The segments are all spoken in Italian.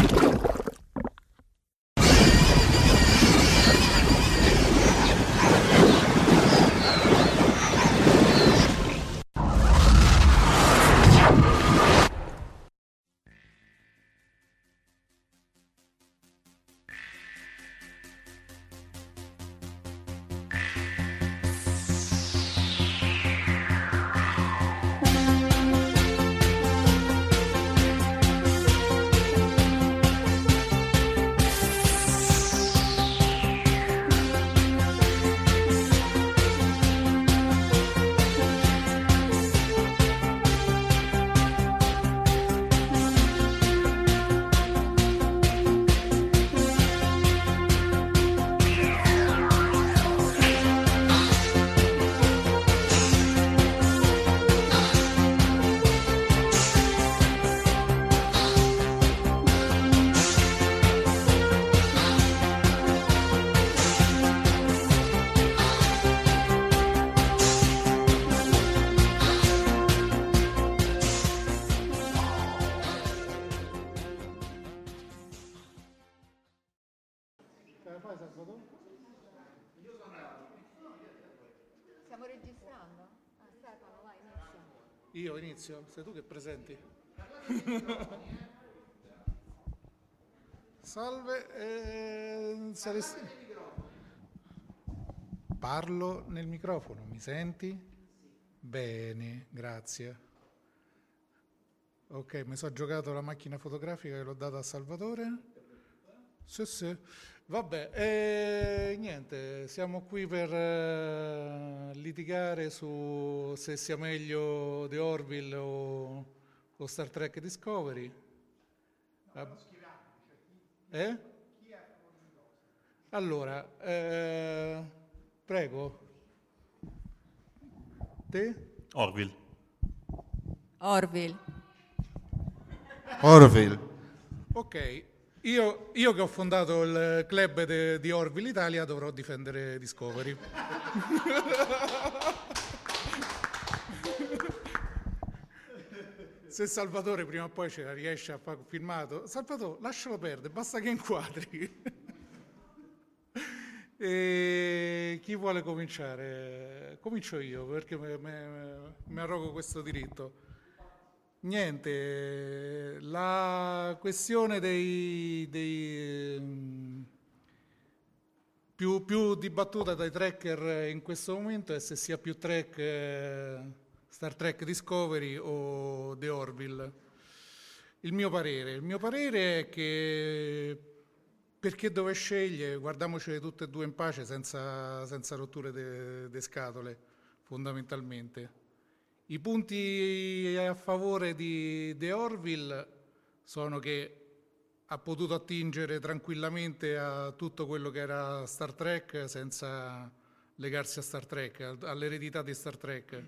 Stiamo Io inizio, sei tu che presenti. Salve, eh, saresti- Parlo nel microfono, mi senti? Bene, grazie. Ok, mi sono giocato la macchina fotografica che l'ho data a Salvatore. Sì, sì. Vabbè, eh, niente, siamo qui per eh, litigare su se sia meglio The Orville o, o Star Trek Discovery. Ah, Eh? Allora, eh, prego. Te? Orville. Orville. Orville. Ok, io, io che ho fondato il club de- di Orville Italia dovrò difendere Discovery. Se Salvatore prima o poi ce la riesce a fare filmato, Salvatore lascialo perdere, basta che inquadri. E chi vuole cominciare? Comincio io perché mi arrogo questo diritto. Niente, la questione dei, dei, ehm, più, più dibattuta dai tracker in questo momento è se sia più track eh, Star Trek Discovery o The Orville. Il mio parere, il mio parere è che perché dove sceglie, guardiamocele tutte e due in pace senza, senza rotture di scatole, fondamentalmente. I punti a favore di The Orville sono che ha potuto attingere tranquillamente a tutto quello che era Star Trek senza legarsi a Star Trek, all'eredità di Star Trek.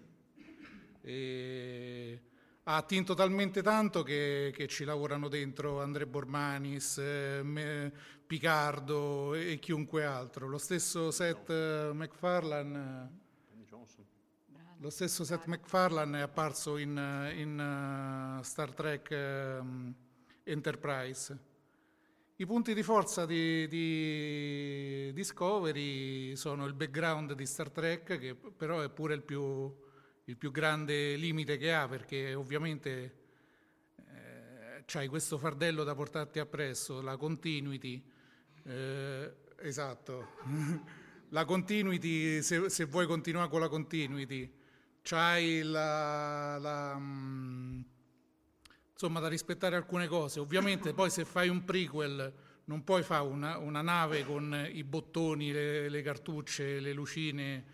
E ha attinto talmente tanto che, che, ci lavorano dentro André Bormanis, eh, Picardo e, chiunque altro. Lo stesso Seth MacFarlane, lo stesso Seth MacFarlane è apparso in, in uh, Star Trek um, Enterprise. I punti di forza di, di, Discovery sono il background di Star Trek, che però è pure il più, il più grande limite che ha, perché ovviamente eh, c'hai questo fardello da portarti appresso, la continuity. Eh, esatto. la continuity, se, se, vuoi continuare con la continuity, c'hai la, la mm, insomma, da rispettare alcune cose. Ovviamente poi se fai un prequel non puoi fare una, una nave con i bottoni, le, le, cartucce, le lucine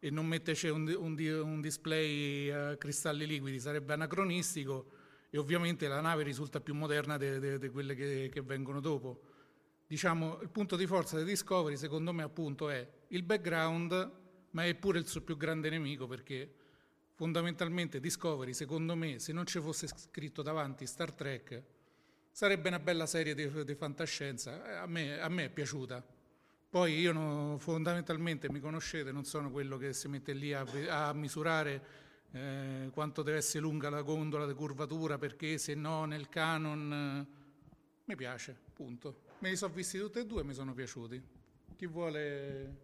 e non metterci un, un, un display a cristalli liquidi, sarebbe anacronistico e ovviamente la nave risulta più moderna di quelle che, che vengono dopo. Diciamo, il punto di forza di Discovery secondo me appunto è il background, ma è pure il suo più grande nemico perché fondamentalmente Discovery, secondo me, se non ci fosse scritto davanti Star Trek, sarebbe una bella serie di, fantascienza. Eh, a me, a me, è piaciuta. Poi io no, fondamentalmente mi conoscete, non sono quello che si mette lì a, a misurare eh, quanto deve essere lunga la gondola di curvatura, perché se no nel canon eh, mi piace, punto. Me li sono visti tutti e due e mi sono piaciuti. Chi vuole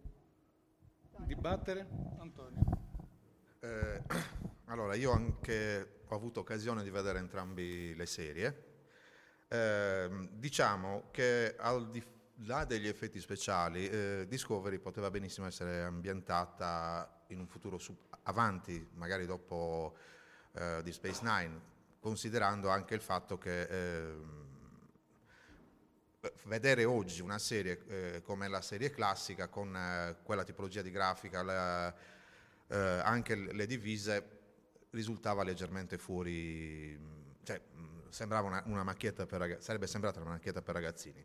dibattere? Antonio. Eh, allora, io anche ho avuto occasione di vedere entrambi le serie. Eh, diciamo che al di là degli effetti speciali, eh, Discovery poteva benissimo essere ambientata in un futuro sub- avanti, magari dopo eh, di Space Nine, considerando anche il fatto che ehm, vedere oggi una serie eh, come la serie classica con eh, quella tipologia di grafica, la, eh, anche le divise risultava leggermente fuori, cioè sembrava una, una macchietta per ragazzini, sarebbe sembrata una macchietta per ragazzini.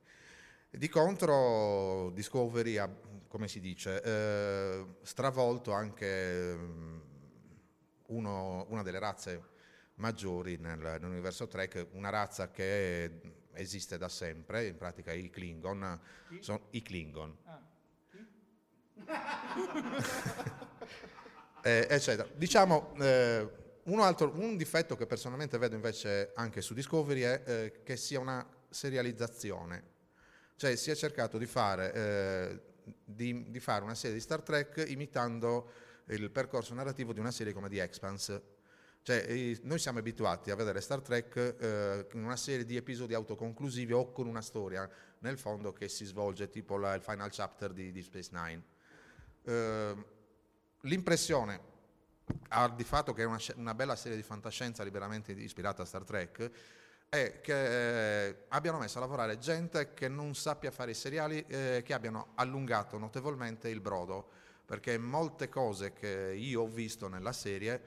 Di contro Discovery ha, come si dice, eh, stravolto anche uno, una delle razze maggiori nel, nell'universo Trek, una razza che esiste da sempre, in pratica i Klingon, sono i Klingon. Ah. eh, eccetera. Diciamo, eh, un, altro, un difetto che personalmente vedo invece anche su Discovery è eh, che sia una serializzazione, cioè si è cercato di fare, eh, di, di fare, una serie di Star Trek imitando il percorso narrativo di una serie come The Expanse. Cioè, noi siamo abituati a vedere Star Trek eh, in una serie di episodi autoconclusivi o con una storia nel fondo che si svolge tipo la, il final chapter di, di Space Nine. Eh, l'impressione di fatto che è una, una, bella serie di fantascienza liberamente ispirata a Star Trek è che eh, abbiano messo a lavorare gente che non sappia fare i seriali, eh, che abbiano allungato notevolmente il brodo, perché molte cose che io ho visto nella serie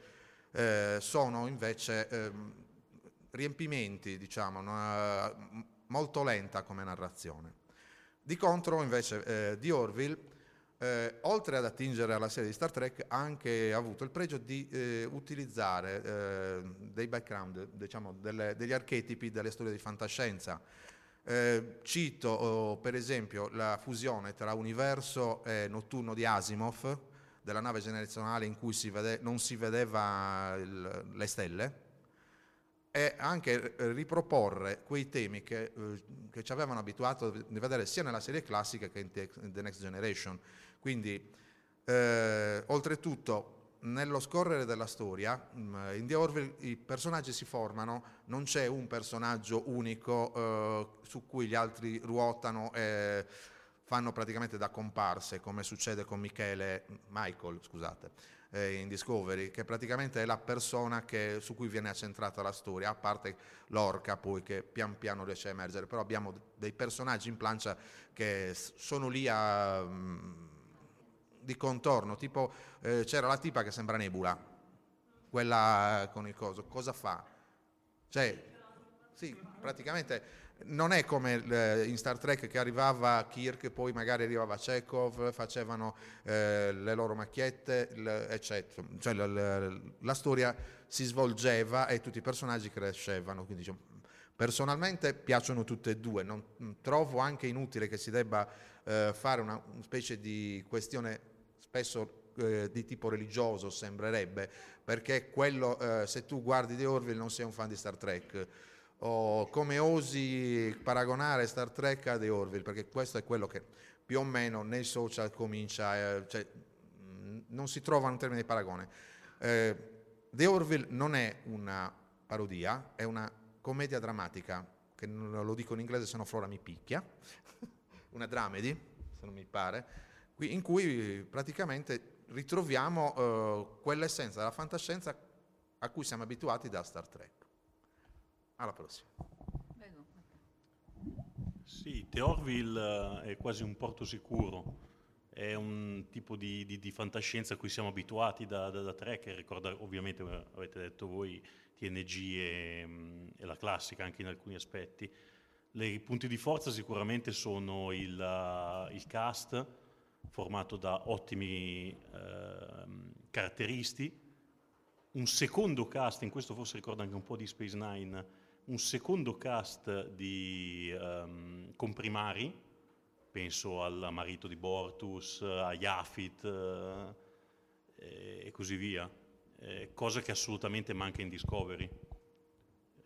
eh, sono invece ehm, riempimenti, diciamo, una, molto lenta come narrazione. Di contro invece eh, di Orville eh, oltre ad attingere alla serie di Star Trek, ha anche avuto il pregio di eh, utilizzare eh, dei background, diciamo, delle, degli archetipi delle storie di fantascienza. Eh, cito oh, per esempio la fusione tra universo e notturno di Asimov, della nave generazionale in cui si vede, non si vedeva il, le stelle, e anche eh, riproporre quei temi che, eh, che, ci avevano abituato a vedere sia nella serie classica che in The Next Generation. Quindi, eh, oltretutto, nello scorrere della storia, mm, in The Orville i personaggi si formano, non c'è un personaggio unico eh, su cui gli altri ruotano e fanno praticamente da comparse, come succede con Michele, Michael, scusate, eh, in Discovery, che praticamente è la persona che, su cui viene accentrata la storia, a parte l'orca poi che pian piano riesce a emergere, però abbiamo dei personaggi in plancia che sono lì a... Um, di contorno, tipo eh, c'era la tipa che sembra Nebula, quella con il coso, cosa fa? Cioè, sì, praticamente non è come eh, in Star Trek che arrivava Kirk, poi magari arrivava Chekhov, facevano eh, le loro macchiette, eccetera. Cioè, la, la, la, storia si svolgeva e tutti i personaggi crescevano. Quindi, diciamo, personalmente piacciono tutte e due. Non, trovo anche inutile che si debba eh, fare una, una, specie di questione spesso eh, di tipo religioso, sembrerebbe, perché quello, eh, se tu guardi The Orville non sei un fan di Star Trek. O come osi paragonare Star Trek a The Orville, perché questo è quello che più o meno nei social comincia, eh, cioè, non si trova un termine di paragone. Eh, The Orville non è una parodia, è una commedia drammatica, che lo dico in inglese se no Flora mi picchia, una dramedy, se non mi pare, in cui praticamente ritroviamo eh, quell'essenza della fantascienza a cui siamo abituati da Star Trek. Alla prossima. Sì, Theorville eh, è quasi un porto sicuro, è un tipo di, di, di fantascienza a cui siamo abituati da, da, da Trek, ricorda ovviamente, come avete detto voi, TNG e, mm, e, la classica anche in alcuni aspetti. Le, I punti di forza sicuramente sono il, uh, il cast, formato da ottimi uh, caratteristi, un secondo cast, in questo forse ricorda anche un po' di Space Nine, un secondo cast di um, comprimari, penso al marito di Bortus, a Yafit uh, e così via, eh, cosa che assolutamente manca in Discovery.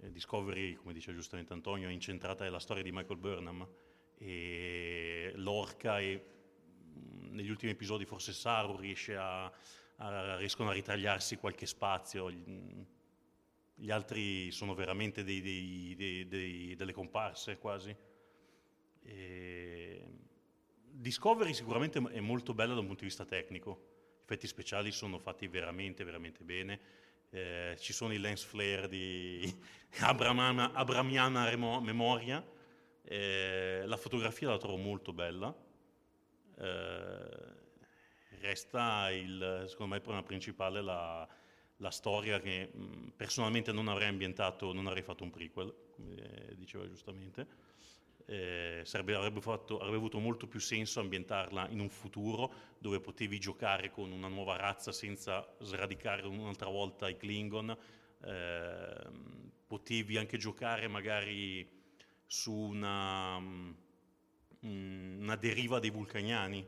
Eh, Discovery, come dice giustamente Antonio, è incentrata nella storia di Michael Burnham. E l'orca e negli ultimi episodi forse Saru riesce a, a, riescono a ritagliarsi qualche spazio gli altri sono veramente dei, dei, dei, delle comparse quasi. E Discovery sicuramente è molto bella da un punto di vista tecnico, gli effetti speciali sono fatti veramente, veramente bene. Eh, ci sono i lens flare di Abramiana, Abramiana memoria, eh, la fotografia la trovo molto bella. Eh, resta il, secondo me il problema principale la, la storia che mh, personalmente non avrei ambientato, non avrei fatto un prequel, come diceva giustamente. Eh, sarebbe, avrebbe, fatto, avrebbe, avuto molto più senso ambientarla in un futuro dove potevi giocare con una nuova razza senza sradicare un'altra volta i Klingon, eh, potevi anche giocare magari su una, mh, una deriva dei vulcaniani,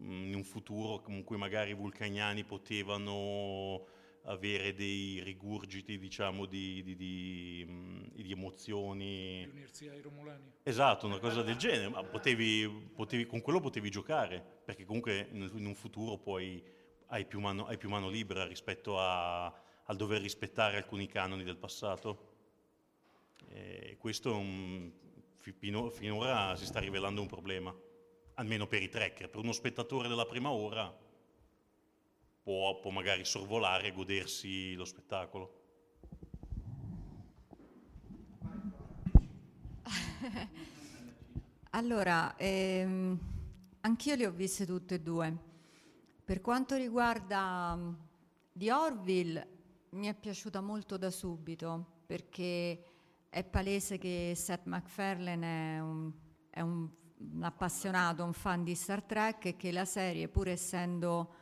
in un futuro in cui magari i vulcaniani potevano avere dei rigurgiti, diciamo, di, di, di, mm, di emozioni. Di unirsi ai Romulani. Esatto, una cosa del genere, ma potevi, potevi, con quello potevi giocare, perché comunque in un futuro poi hai più mano, hai più mano libera rispetto a, al dover rispettare alcuni canoni del passato. E questo un, finora si sta rivelando un problema, almeno per i tracker, per uno spettatore della prima ora può, può magari sorvolare e godersi lo spettacolo. allora, ehm, anch'io li ho viste tutte e due. Per quanto riguarda um, The Orville, mi è piaciuta molto da subito perché è palese che Seth MacFarlane è un, è un, un appassionato, un fan di Star Trek e che la serie, pur essendo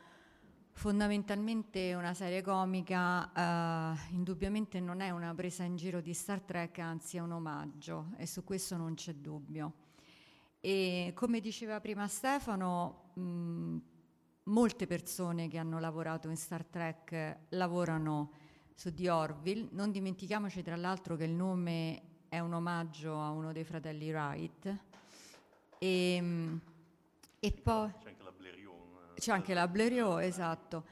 Fondamentalmente una serie comica, eh, indubbiamente non è una presa in giro di Star Trek, anzi è un omaggio e su questo non c'è dubbio. E come diceva prima Stefano, mh, molte persone che hanno lavorato in Star Trek lavorano su The Orville. Non dimentichiamoci tra l'altro che il nome è un omaggio a uno dei fratelli Wright. E, e poi... C'è anche la Blériot, esatto.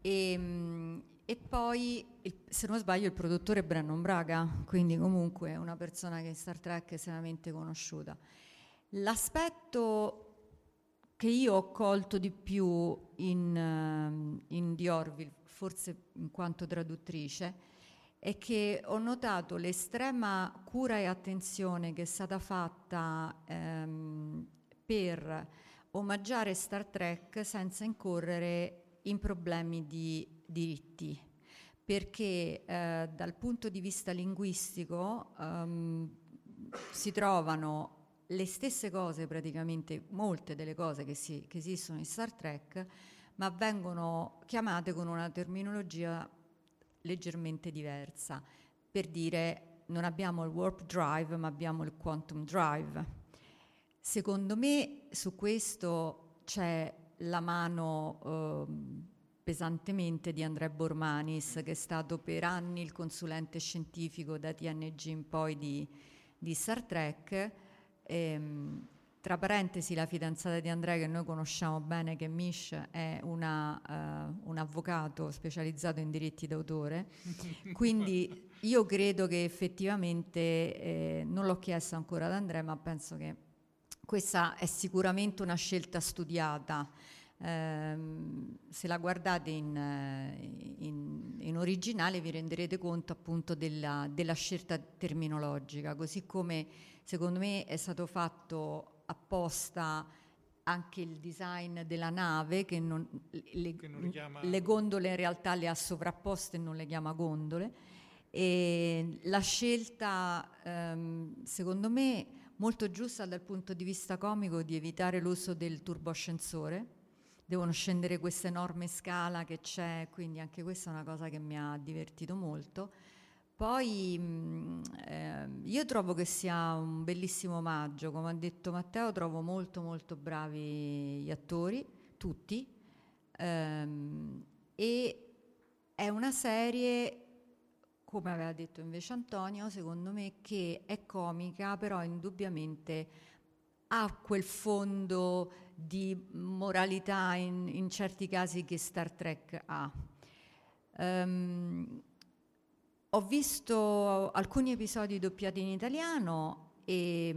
E, ehm, e poi, se non sbaglio, il produttore è Brennan Braga, quindi comunque una persona che in Star Trek è estremamente conosciuta. L'aspetto che io ho colto di più in, ehm, in The Orville, forse in quanto traduttrice, è che ho notato l'estrema cura e attenzione che è stata fatta ehm, per omaggiare Star Trek senza incorrere in problemi di diritti, perché eh, dal punto di vista linguistico um, si trovano le stesse cose praticamente, molte delle cose che, si, che esistono in Star Trek, ma vengono chiamate con una terminologia leggermente diversa. Per dire, non abbiamo il warp drive, ma abbiamo il quantum drive. Secondo me su questo c'è la mano eh, pesantemente di Andrea Bormanis, che è stato per anni il consulente scientifico da TNG in poi di, di Star Trek. Ehm, tra parentesi, la fidanzata di Andrea che noi conosciamo bene, che Mish è una, uh, un avvocato specializzato in diritti d'autore, quindi io credo che effettivamente, eh, non l'ho chiesto ancora ad Andrea, ma penso che questa è sicuramente una scelta studiata. Eh, se la guardate in, in, in, originale vi renderete conto appunto della, della scelta terminologica, così come secondo me è stato fatto apposta anche il design della nave che, non, le, che non chiama... le, gondole in realtà le ha sovrapposte e non le chiama gondole. E la scelta ehm, secondo me molto giusta dal punto di vista comico di evitare l'uso del turboascensore. Devono scendere questa enorme scala che c'è quindi anche questa è una cosa che mi ha divertito molto poi eh, io trovo che sia un bellissimo omaggio, come ha detto Matteo, trovo molto molto bravi gli attori, tutti, ehm, e è una serie, come aveva detto invece Antonio, secondo me che è comica, però indubbiamente ha quel fondo di moralità in, in certi casi che Star Trek ha. Um, ho visto alcuni episodi doppiati in italiano e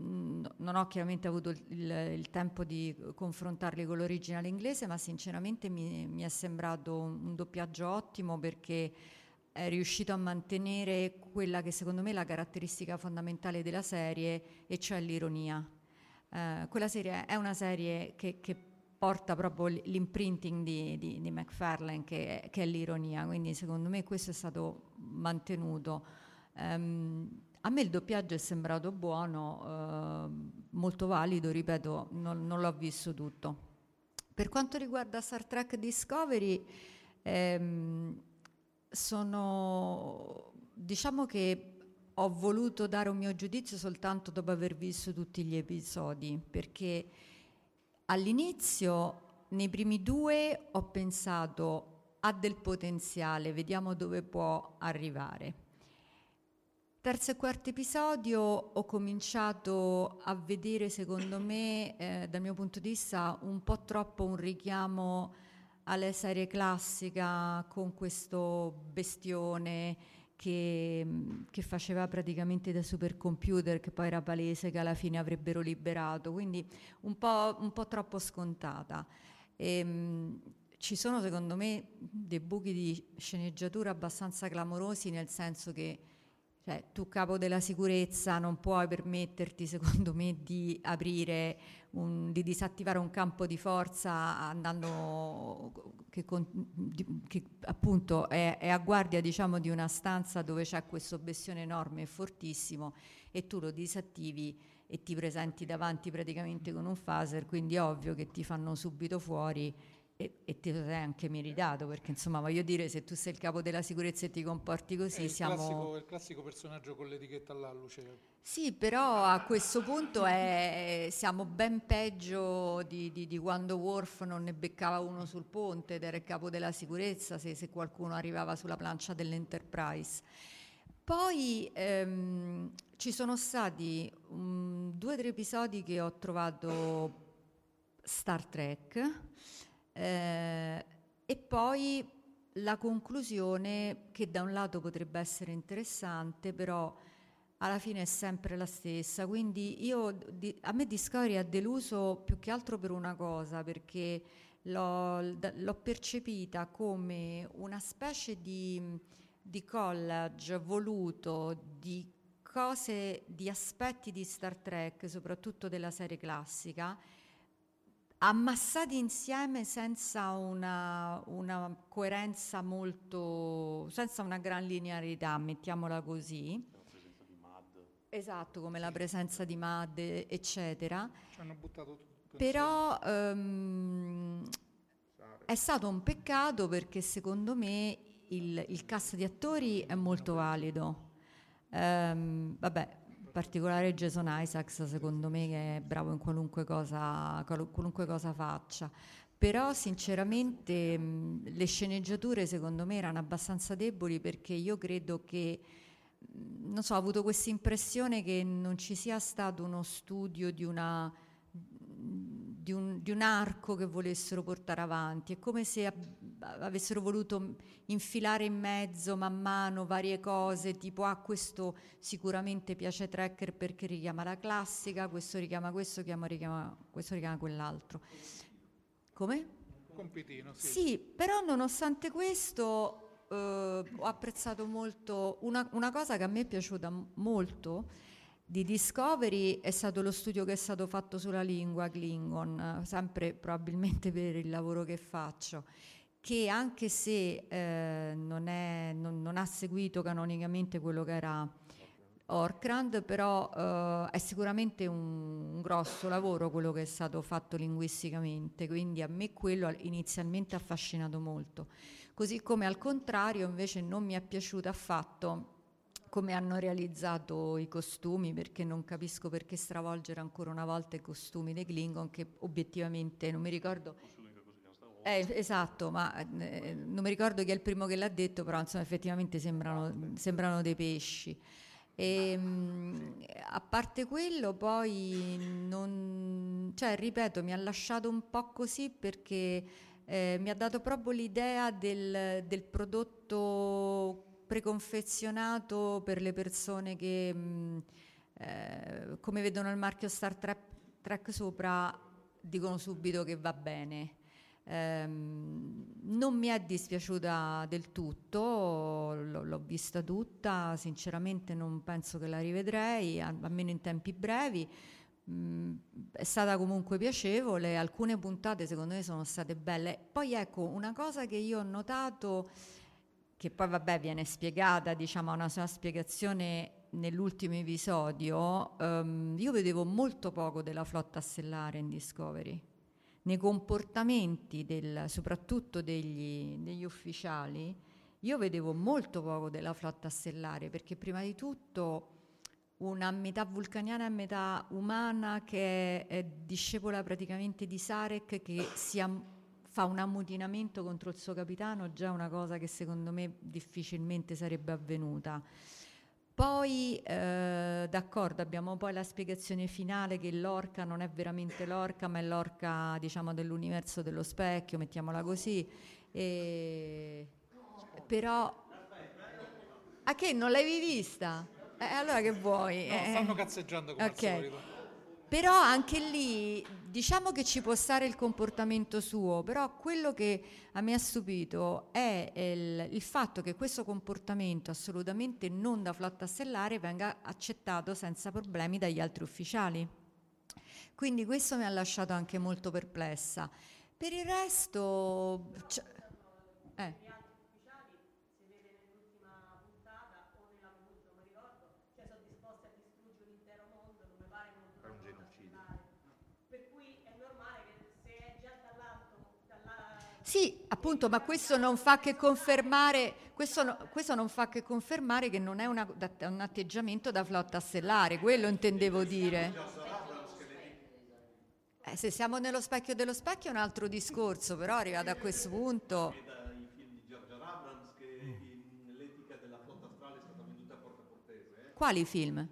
mm, non ho chiaramente avuto il, il, tempo di confrontarli con l'originale inglese, ma sinceramente mi, mi, è sembrato un doppiaggio ottimo perché è riuscito a mantenere quella che secondo me è la caratteristica fondamentale della serie, e cioè l'ironia. Eh, quella serie è una serie che, che porta proprio l'imprinting di, di, di McFarlane che, che, è l'ironia, quindi secondo me questo è stato mantenuto. Um, a me il doppiaggio è sembrato buono, uh, molto valido, ripeto, non, non, l'ho visto tutto. Per quanto riguarda Star Trek Discovery, ehm, sono, diciamo che ho voluto dare un mio giudizio soltanto dopo aver visto tutti gli episodi, perché All'inizio, nei primi due, ho pensato ha del potenziale, vediamo dove può arrivare. Terzo e quarto episodio ho cominciato a vedere, secondo me, eh, dal mio punto di vista, un po' troppo un richiamo alla serie classica con questo bestione che, che, faceva praticamente da supercomputer, che poi era palese che alla fine avrebbero liberato, quindi un po', un po troppo scontata. E, ehm, ci sono secondo me dei buchi di sceneggiatura abbastanza clamorosi, nel senso che cioè, tu capo della sicurezza non puoi permetterti, secondo me, di aprire, un, di disattivare un campo di forza andando, che, che appunto è, è, a guardia diciamo, di una stanza dove c'è questo bestione enorme e fortissimo e tu lo disattivi e ti presenti davanti praticamente con un phaser, quindi ovvio che ti fanno subito fuori e, e lo sei anche meritato, perché insomma voglio dire, se tu sei il capo della sicurezza e ti comporti così, è il siamo... Classico, il classico personaggio con l'etichetta all'alluce. Sì, però a questo punto è, siamo ben peggio di, di, di, quando Worf non ne beccava uno sul ponte ed era il capo della sicurezza se, se qualcuno arrivava sulla plancia dell'Enterprise. Poi ehm, ci sono stati um, due o tre episodi che ho trovato Star Trek eh, e poi la conclusione che da un lato potrebbe essere interessante, però alla fine è sempre la stessa. Quindi io, di, a me Discovery ha deluso più che altro per una cosa, perché l'ho, l'ho percepita come una specie di, di collage voluto di cose, di aspetti di Star Trek, soprattutto della serie classica, ammassati insieme senza una, una, coerenza molto, senza una gran linearità, mettiamola così. Esatto, come la presenza di Mad, eccetera. Ci hanno buttato tutto. Però ehm, è stato un peccato perché secondo me il, il cast di attori è molto valido. Ehm, vabbè, particolare Jason Isaacs secondo me che è bravo in qualunque cosa, qualunque cosa faccia. Però sinceramente le sceneggiature secondo me erano abbastanza deboli perché io credo che non so, ho avuto questa impressione che non ci sia stato uno studio di, una, di, un, di un arco che volessero portare avanti. È come se avessero voluto infilare in mezzo man mano varie cose, tipo ah questo sicuramente piace Tracker perché richiama la classica, questo richiama questo, richiama, questo richiama quell'altro. Come? Compitino, sì. Sì, però nonostante questo eh, ho apprezzato molto una, una, cosa che a me è piaciuta molto di Discovery è stato lo studio che è stato fatto sulla lingua Klingon, sempre probabilmente per il lavoro che faccio che anche se eh, non, è, non, non, ha seguito canonicamente quello che era Orkrand, però eh, è sicuramente un, un, grosso lavoro quello che è stato fatto linguisticamente, quindi a me quello inizialmente ha affascinato molto. Così come al contrario invece non mi è piaciuto affatto come hanno realizzato i costumi, perché non capisco perché stravolgere ancora una volta i costumi dei Klingon, che obiettivamente non mi ricordo. Eh, esatto, ma eh, non mi ricordo chi è il primo che l'ha detto, però insomma effettivamente sembrano, sembrano dei pesci. E, ehm, a parte quello, poi non, cioè, ripeto, mi ha lasciato un po' così perché eh, mi ha dato proprio l'idea del, del, prodotto preconfezionato per le persone che, mh, mm, eh, come vedono il marchio Star Trek, sopra, dicono subito che va bene. Um, non mi è dispiaciuta del tutto, l- l'ho vista tutta, sinceramente non penso che la rivedrei, almeno in tempi brevi. Mm, è stata comunque piacevole, alcune puntate secondo me sono state belle. Poi ecco, una cosa che io ho notato, che poi vabbè viene spiegata, diciamo, una sua spiegazione nell'ultimo episodio, um, io vedevo molto poco della flotta stellare in Discovery. Nei comportamenti del, soprattutto degli, degli ufficiali, io vedevo molto poco della flotta stellare perché prima di tutto una metà vulcaniana e metà umana che è discepola praticamente di Sarek che am- fa un ammutinamento contro il suo capitano, già una cosa che secondo me difficilmente sarebbe avvenuta. Poi, eh, d'accordo, abbiamo poi la spiegazione finale che l'orca non è veramente l'orca, ma è l'orca, diciamo, dell'universo dello specchio, mettiamola così. E... Però... A che non l'hai vista? Eh, allora che vuoi? No, stanno cazzeggiando come okay. al solito. Però anche lì diciamo che ci può stare il comportamento suo, però quello che a me ha stupito è il, il, fatto che questo comportamento assolutamente non da flotta stellare venga accettato senza problemi dagli altri ufficiali. Quindi questo mi ha lasciato anche molto perplessa. Per il resto... Cioè, eh. Sì, appunto, ma questo non fa che confermare, questo, no, questo non fa che, confermare che non è una, un atteggiamento da flotta stellare, quello intendevo dire. Eh, se siamo nello specchio dello specchio è un altro discorso, però arrivato a questo punto... Quali film?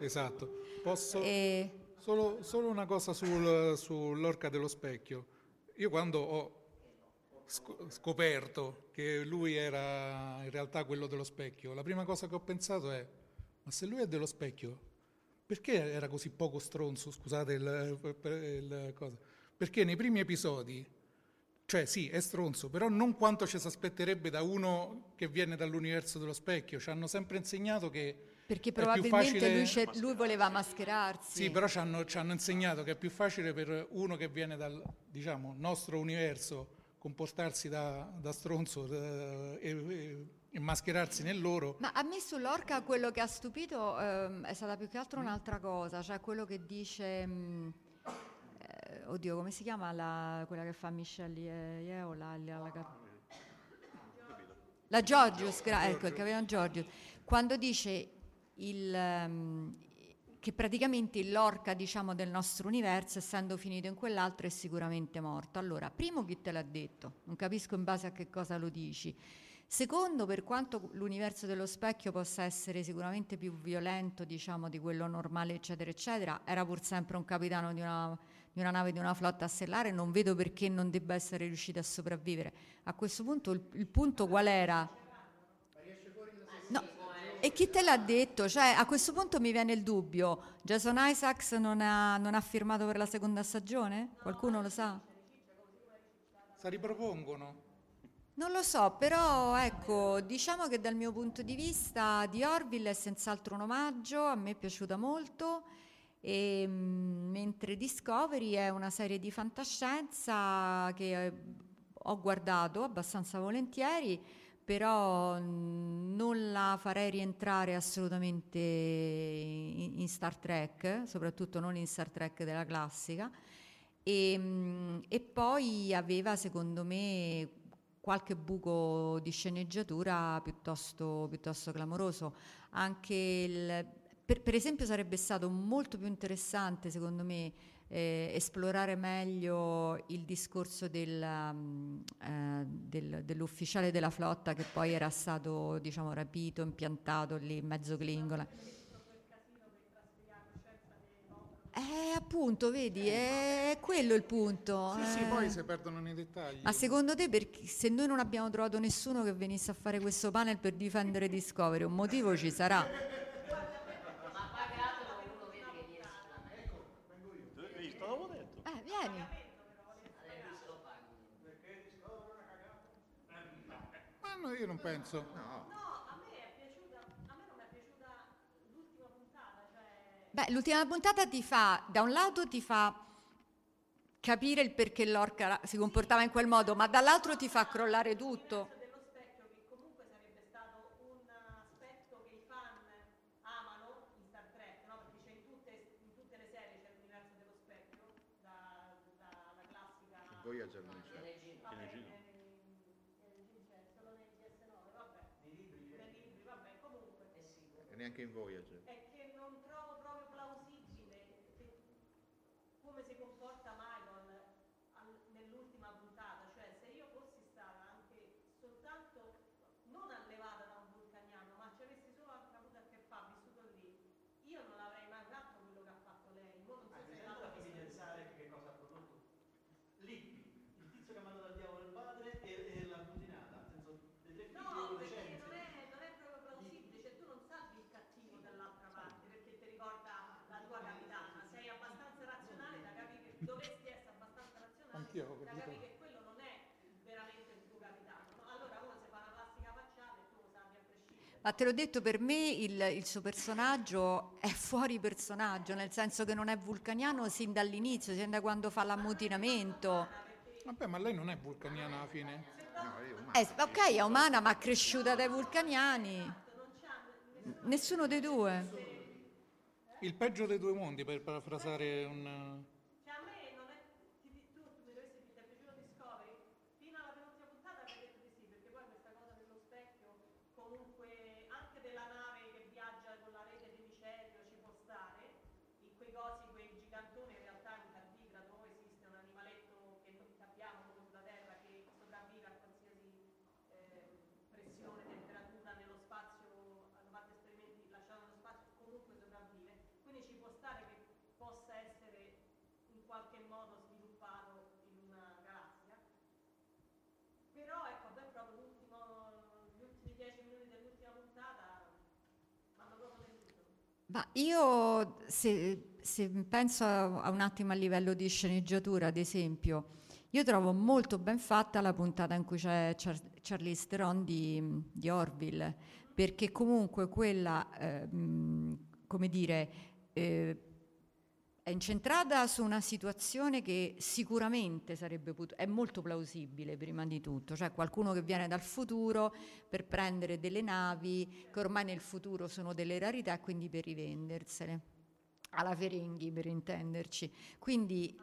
Esatto. Posso... E... Solo, solo, una cosa sul, sull'orca dello specchio. Io quando ho scoperto che lui era in realtà quello dello specchio, la prima cosa che ho pensato è, ma se lui è dello specchio, perché era così poco stronzo, scusate il, il cosa? Perché nei primi episodi, cioè sì, è stronzo, però non quanto ci si aspetterebbe da uno che viene dall'universo dello specchio, ci hanno sempre insegnato che... Perché probabilmente facile... lui, lui, voleva mascherarsi. Sì, però ci hanno, ci hanno insegnato che è più facile per uno che viene dal diciamo, nostro universo comportarsi da, da stronzo eh, e, e, mascherarsi nel loro. Ma a me sull'orca quello che ha stupito eh, è stata più che altro un'altra cosa, cioè quello che dice... Mh, mm, eh, oddio, come si chiama la, quella che fa Michelle Yeo? La, la, la, la Georgius, ecco, il capitano Georgius, quando dice il, um, che praticamente l'orca diciamo, del nostro universo, essendo finito in quell'altro, è sicuramente morto. Allora, primo chi te l'ha detto? Non capisco in base a che cosa lo dici. Secondo, per quanto l'universo dello specchio possa essere sicuramente più violento, diciamo, di quello normale, eccetera, eccetera, era pur sempre un capitano di una, di una nave, di una flotta stellare, non vedo perché non debba essere riuscito a sopravvivere. A questo punto il, il punto qual era? E chi te l'ha detto? Cioè, a questo punto mi viene il dubbio, Jason Isaacs non ha, non ha firmato per la seconda stagione? Qualcuno lo sa? Si ripropongono. Non lo so, però ecco, diciamo che dal mio punto di vista di Orville è senz'altro un omaggio, a me è piaciuta molto, e, mm, mentre Discovery è una serie di fantascienza che ho guardato abbastanza volentieri però non la farei rientrare assolutamente in, in, Star Trek, soprattutto non in Star Trek della classica. E, e, poi aveva, secondo me, qualche buco di sceneggiatura piuttosto, piuttosto clamoroso. Anche il, per, per esempio sarebbe stato molto più interessante, secondo me, eh, esplorare meglio il discorso del, um, eh, del, dell'ufficiale della flotta che poi era stato diciamo, rapito, impiantato lì in mezzo Klingon. Eh, appunto, vedi, è quello il punto. Sì, eh. sì, poi si perdono nei dettagli. Ma secondo te, perché, se noi non abbiamo trovato nessuno che venisse a fare questo panel per difendere Discovery, un motivo ci sarà? vieni. Ma no, io non penso. No. a me è piaciuta, a me non è piaciuta l'ultima puntata. Cioè... Beh, l'ultima puntata ti fa, da un lato ti fa capire il perché l'orca si comportava in quel modo, ma dall'altro ti fa crollare tutto. Voyager non c'è. Neanche in Voyager. È che non trovo proprio plausibile come si comporta Michael nell'ultima puntata, cioè se io fossi stata anche soltanto non allevata da un vulcaniano, ma ci avessi solo anche avuto a che fare, vissuto lì, io non avrei mai fatto quello che ha fatto lei. Mo non so se l'ha pensare che cosa ha prodotto. Lì Anch'io ho capito. Da che quello non è veramente il tuo capitano. No? Allora uno si fa una plastica facciale e tu lo sapi a prescindere. Ma te l'ho detto, per me il, il, suo personaggio è fuori personaggio, nel senso che non è vulcaniano sin dall'inizio, sin da quando fa l'ammutinamento. Vabbè, ma lei non è vulcaniana alla fine? No, è umana. Eh, ok, è umana, ma cresciuta dai vulcaniani. Nessuno dei due. Il peggio dei due mondi, per parafrasare un Ma io se, se penso a, un attimo a livello di sceneggiatura, ad esempio, io trovo molto ben fatta la puntata in cui c'è Char- Charlize Theron di, di, Orville, perché comunque quella, eh, come dire, eh, è incentrata su una situazione che sicuramente sarebbe potuta, è molto plausibile prima di tutto, cioè qualcuno che viene dal futuro per prendere delle navi che ormai nel futuro sono delle rarità e quindi per rivendersele, alla Ferenghi per intenderci. Quindi,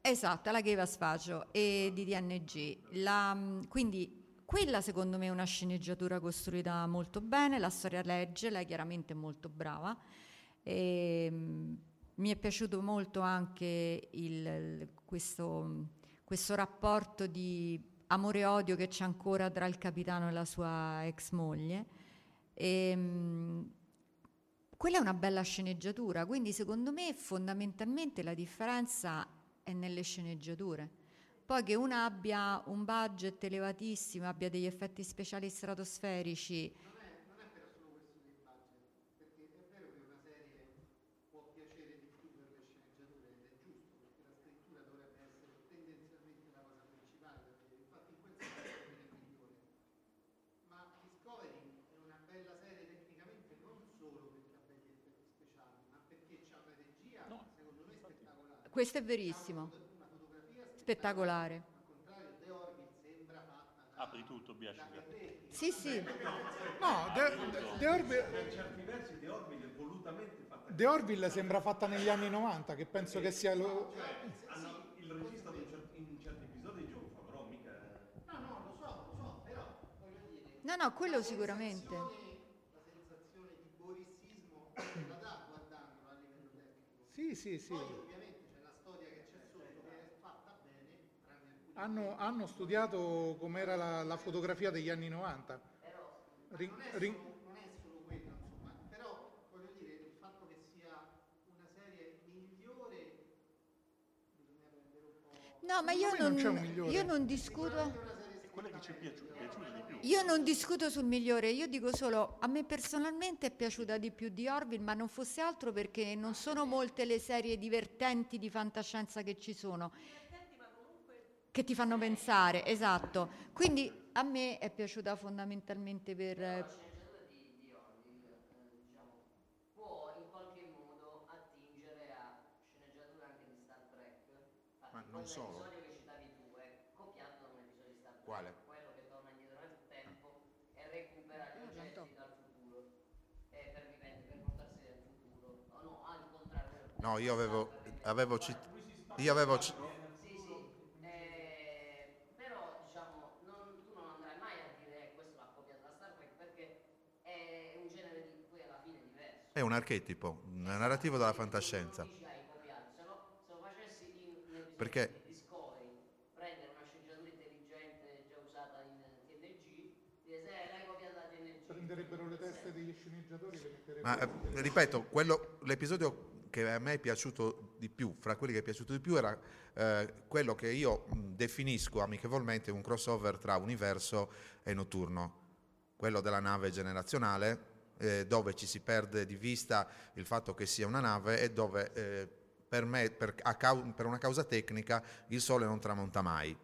esatto, alla Cheva Sfacio e di DNG. La, quindi quella secondo me è una sceneggiatura costruita molto bene, la storia legge, lei chiaramente è molto brava. E, mi è piaciuto molto anche il, questo, questo rapporto di amore e odio che c'è ancora tra il capitano e la sua ex moglie. E, mh, quella è una bella sceneggiatura, quindi secondo me fondamentalmente la differenza è nelle sceneggiature. Poi che una abbia un budget elevatissimo, abbia degli effetti speciali stratosferici, Questo è verissimo. Spettacolare. Apri tutto, Biascica. Sì, sì. No, The, The Orville... Per certi versi The Orville è volutamente fatta The Orville sembra fatta negli anni 90, che penso che sia lo... Hanno il regista in certi, episodi di John Favreau, mica... No, no, lo so, lo so, però voglio dire... No, no, quello sicuramente. La sensazione di borisismo la dà guardandolo a livello tecnico. Sì, sì, sì. Poi ovviamente c'è la storia che c'è sotto che è fatta bene, tranne alcuni Hanno, hanno studiato com'era la, la fotografia degli anni 90. Rin- non è, solo, non è solo quello, insomma, però voglio dire il fatto che sia una serie migliore bisogna prendere un po'. No, ma io non c'è un non, migliore. io non discuto. È quella che ci è piaciuta, piaciuta di più. Io non discuto sul migliore, io dico solo a me personalmente è piaciuta di più di Orville, ma non fosse altro perché non sono molte le serie divertenti di fantascienza che ci sono. Che ti fanno pensare, esatto. Quindi a me è piaciuta fondamentalmente per. La sceneggiatura di, di Orville, eh, diciamo, può in qualche modo attingere a sceneggiature anche di Star Trek. Infatti, Ma non solo. L'episodio che citavi tu è copiato da un episodio di Star Trek. Quale? Quello che torna indietro nel tempo e recupera gli oggetti dal futuro. E per, ripetere, per portarsi nel futuro. No, no, al contrario. No, io avevo, avevo, cit- io avevo ci- Sì, sì, eh, però diciamo non- tu non andrai mai a dire "Eh, questo l'ha copiato da Star Trek perché è un genere di poi alla fine diverso. è un archetipo, un narrativo della fantascienza. Non dici hai copiato, se, lo- se lo facessi in un episodio Perché- di Discovery, prendere una sceneggiatura intelligente già usata in TNG, dire se l'hai copiata da TNG. Prenderebbero le teste degli sceneggiatori e le metterebbero... Ma eh, ripeto, quello- l'episodio che a me è piaciuto di più, fra quelli che è piaciuto di più, era eh, quello che io definisco amichevolmente un crossover tra universo e notturno, quello della nave generazionale, eh, dove ci si perde di vista il fatto che sia una nave e dove eh, per me, per, cau- per una causa tecnica, il sole non tramonta mai.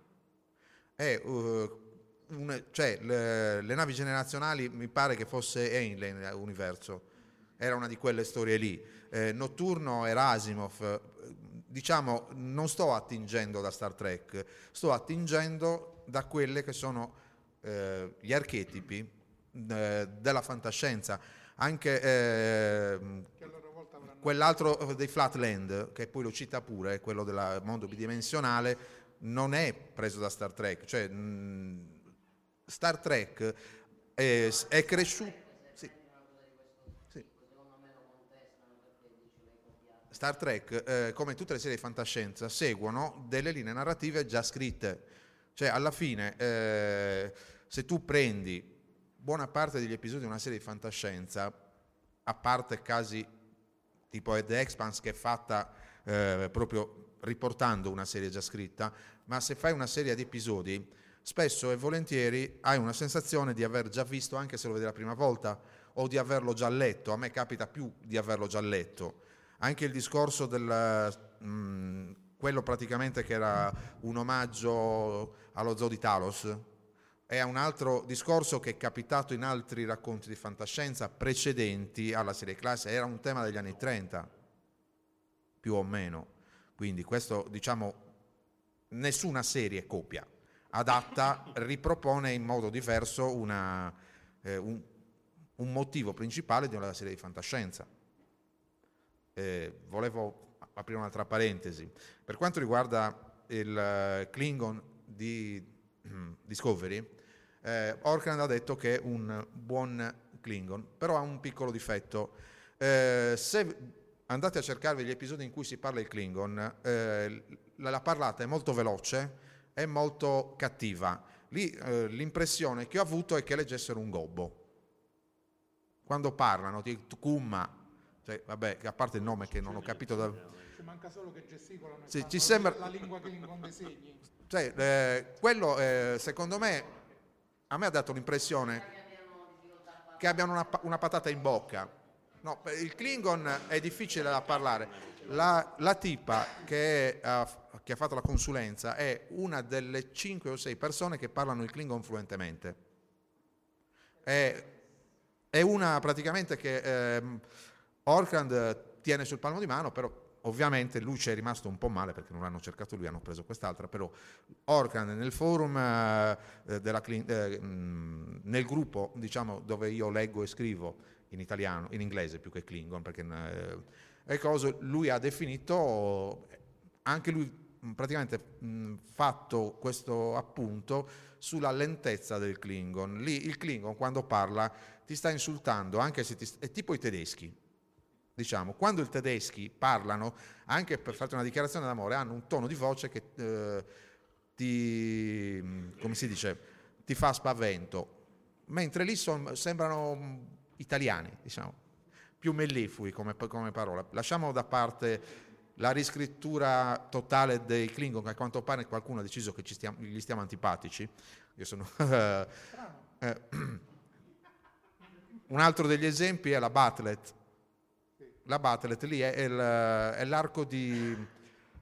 E, uh, un- cioè, le, le navi generazionali mi pare che fosse Alien Universo, era una di quelle storie lì. Eh, Notturno era Asimov, eh, diciamo, non sto attingendo da Star Trek, sto attingendo da quelle che sono eh, gli archetipi eh, della fantascienza. Anche avranno... quell'altro dei Flatland, che poi lo cita pure, quello del mondo bidimensionale, non è preso da Star Trek. Cioè, mh, Star Trek è, è cresciuto... sì. Sì. Star Trek, eh, come tutte le serie di fantascienza, seguono delle linee narrative già scritte. Cioè, alla fine, eh, se tu prendi buona parte degli episodi di una serie di fantascienza, a parte casi tipo The Expanse che è fatta eh, proprio riportando una serie già scritta, ma se fai una serie di episodi, spesso e volentieri hai una sensazione di aver già visto anche se lo vedi la prima volta o di averlo già letto. A me capita più di averlo già letto. Anche il discorso del mm, quello praticamente che era un omaggio allo zoo di Talos è un altro discorso che è capitato in altri racconti di fantascienza precedenti alla serie classe, era un tema degli anni 30. più o meno. Quindi questo, diciamo, nessuna serie copia. Adatta, ripropone in modo diverso una, eh, un, un motivo principale di una serie di fantascienza. Eh, volevo aprire un'altra parentesi. Per quanto riguarda il eh, Klingon di Discovery, eh, Orkland ha detto che è un buon Klingon, però ha un piccolo difetto. Eh, se andate a cercarvi gli episodi in cui si parla il Klingon, eh, la, la, parlata è molto veloce e molto cattiva. Lì eh, l'impressione che ho avuto è che leggessero un gobbo. Quando parlano di Tukuma, cioè, vabbè, a parte il nome che non ho capito da... Ci manca solo che gesticolano sì, ci sembra... la lingua Klingon dei segni. Cioè, eh, quello eh, secondo me a me ha dato l'impressione che abbiano una, una patata in bocca. No, il Klingon è difficile da parlare. La, la tipa che, è, che, ha fatto la consulenza è una delle 5 o 6 persone che parlano il Klingon fluentemente. È, è una praticamente che eh, Orkland tiene sul palmo di mano, però Ovviamente lui ci è rimasto un po' male perché non l'hanno cercato lui, hanno preso quest'altra, però Orkan nel forum, eh, della, eh, mm, nel gruppo diciamo, dove io leggo e scrivo in italiano, in inglese più che Klingon, perché eh, cosa, lui ha definito, anche lui mm, praticamente mh, mm, fatto questo appunto sulla lentezza del Klingon. Lì il Klingon quando parla ti sta insultando, anche se ti, è tipo i tedeschi Diciamo, quando i tedeschi parlano, anche per fare una dichiarazione d'amore, hanno un tono di voce che eh, ti, come si dice, ti fa spavento, mentre lì son, sembrano italiani, diciamo, più mellifui come, come parola. Lasciamo da parte la riscrittura totale dei Klingon, che a quanto pare qualcuno ha deciso che stiamo, gli stiamo antipatici. Io sono... eh, un altro degli esempi è la Batlet, la Battlet lì è, è, è l'arco di,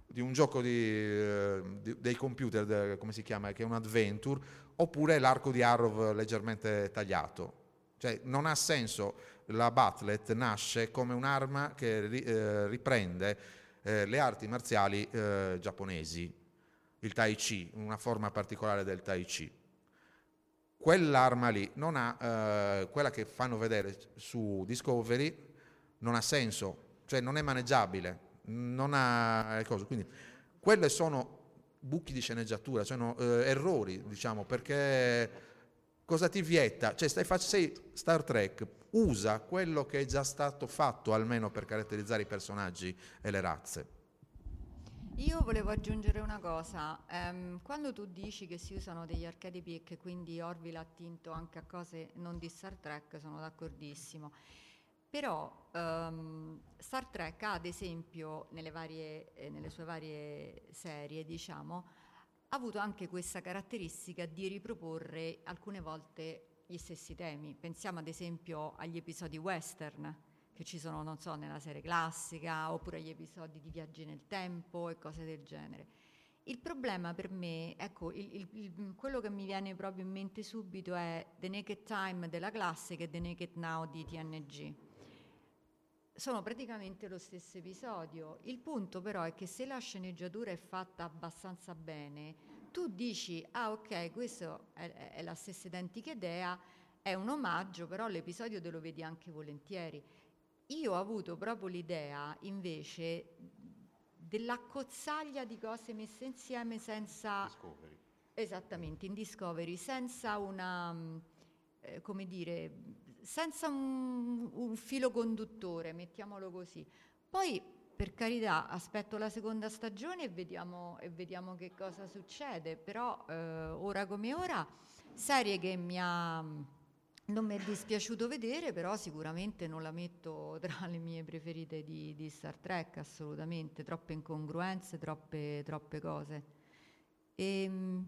di, un gioco di, eh, di, dei computer, come si chiama, che è un adventure, oppure l'arco di Arrow leggermente tagliato. Cioè non ha senso, la Battlet nasce come un'arma che eh, riprende eh, le arti marziali eh, giapponesi, il Tai Chi, una forma particolare del Tai Chi. Quell'arma lì non ha, eh, quella che fanno vedere su Discovery, non ha senso, cioè non è maneggiabile, non ha cose. Quindi quelle sono buchi di sceneggiatura, sono eh, errori, diciamo, perché cosa ti vieta? Cioè stai facendo Star Trek usa quello che è già stato fatto almeno per caratterizzare i personaggi e le razze. Io volevo aggiungere una cosa, um, quando tu dici che si usano degli archetipi e che quindi Orville ha attinto anche a cose non di Star Trek, sono d'accordissimo. Però um, Star Trek ha ad esempio nelle, varie, eh, nelle sue varie serie, diciamo, ha avuto anche questa caratteristica di riproporre alcune volte gli stessi temi. Pensiamo ad esempio agli episodi western che ci sono, non so, nella serie classica, oppure agli episodi di viaggi nel tempo e cose del genere. Il problema per me, ecco, il, il, il, quello che mi viene proprio in mente subito è The Naked Time della classica e The Naked Now di TNG sono praticamente lo stesso episodio. Il punto però è che se la sceneggiatura è fatta abbastanza bene, tu dici, ah ok, questa è, è, la stessa identica idea, è un omaggio, però l'episodio te lo vedi anche volentieri. Io ho avuto proprio l'idea invece dell'accozzaglia di cose messe insieme senza... Discovery. Esattamente, in Discovery, senza una, eh, come dire, senza un, un filo conduttore, mettiamolo così. Poi, per carità, aspetto la seconda stagione e vediamo, e vediamo che cosa succede, però eh, ora come ora, serie che mi ha, non mi è dispiaciuto vedere, però sicuramente non la metto tra le mie preferite di, di Star Trek, assolutamente, troppe incongruenze, troppe, troppe cose. E, ehm,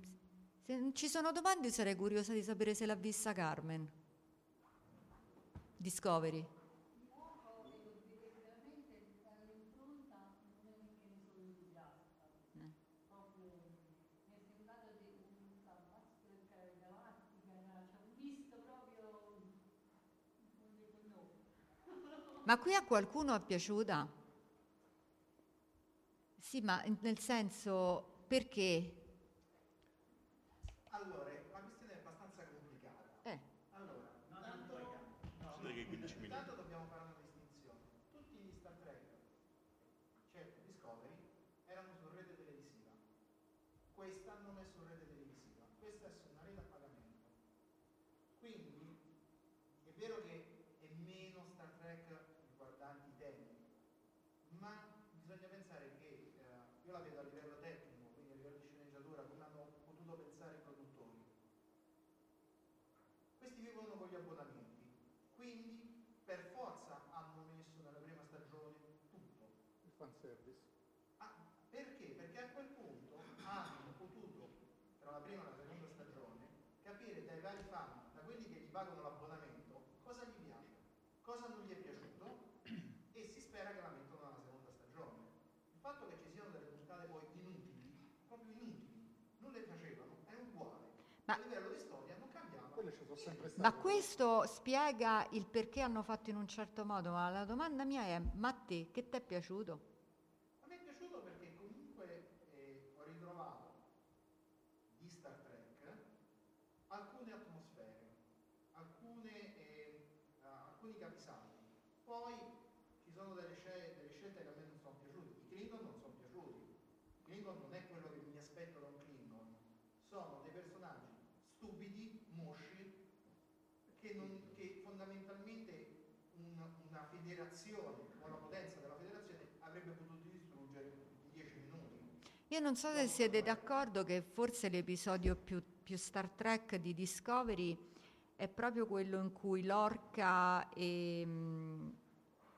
se ci sono domande sarei curiosa di sapere se l'ha vista Carmen. Discovery. Ma qui a qualcuno è piaciuta? Sì, ma nel senso, perché? Allora, la questione è abbastanza complicata. Eh. Allora, intanto, no, Sì, che 15 minuti. intanto dobbiamo fare una distinzione. Tutti gli Star Trek, cioè Discovery, erano su rete televisiva. Questa non è su rete televisiva, questa è su una rete a pagamento. Quindi è vero che è meno Star Trek riguardanti i temi, ma bisogna pensare che eh, io la vedo a livello tecnico, quindi a livello di sceneggiatura, come hanno potuto pensare i produttori. Questi vivono con gli abbonamenti, quindi per forza hanno messo nella prima stagione tutto. Il fanservice. Ah, perché? Perché a quel punto hanno potuto, tra la prima e la seconda stagione, capire dai vari fan, da quelli che gli pagano l'abbonamento, cosa gli piace, cosa non gli è piaciuto e si spera che la mettono nella seconda stagione. Il fatto che ci siano delle puntate poi inutili, proprio inutili, non le facevano, è uguale. Ma- A livello di storia non cambiava. Quelle ci sono sempre state. Ma questo spiega il perché hanno fatto in un certo modo, ma la domanda mia è, ma a te che ti è piaciuto? A me è piaciuto perché comunque eh, ho ritrovato di Star Trek alcune atmosfere, alcune, eh, ah, alcuni capisaldi. Poi ci sono delle, scel- delle scelte che a me non sono piaciute. I Klingon non sono piaciuti. Klingon non è quello che mi aspetto da un Klingon. Sono dei personaggi stupidi, mosci, che, non- che fondamentalmente un- una federazione o la potenza della federazione avrebbe potuto distruggere in 10 minuti. Io non so se siete d'accordo che forse l'episodio più, più Star Trek di Discovery è proprio quello in cui l'orca e, mm,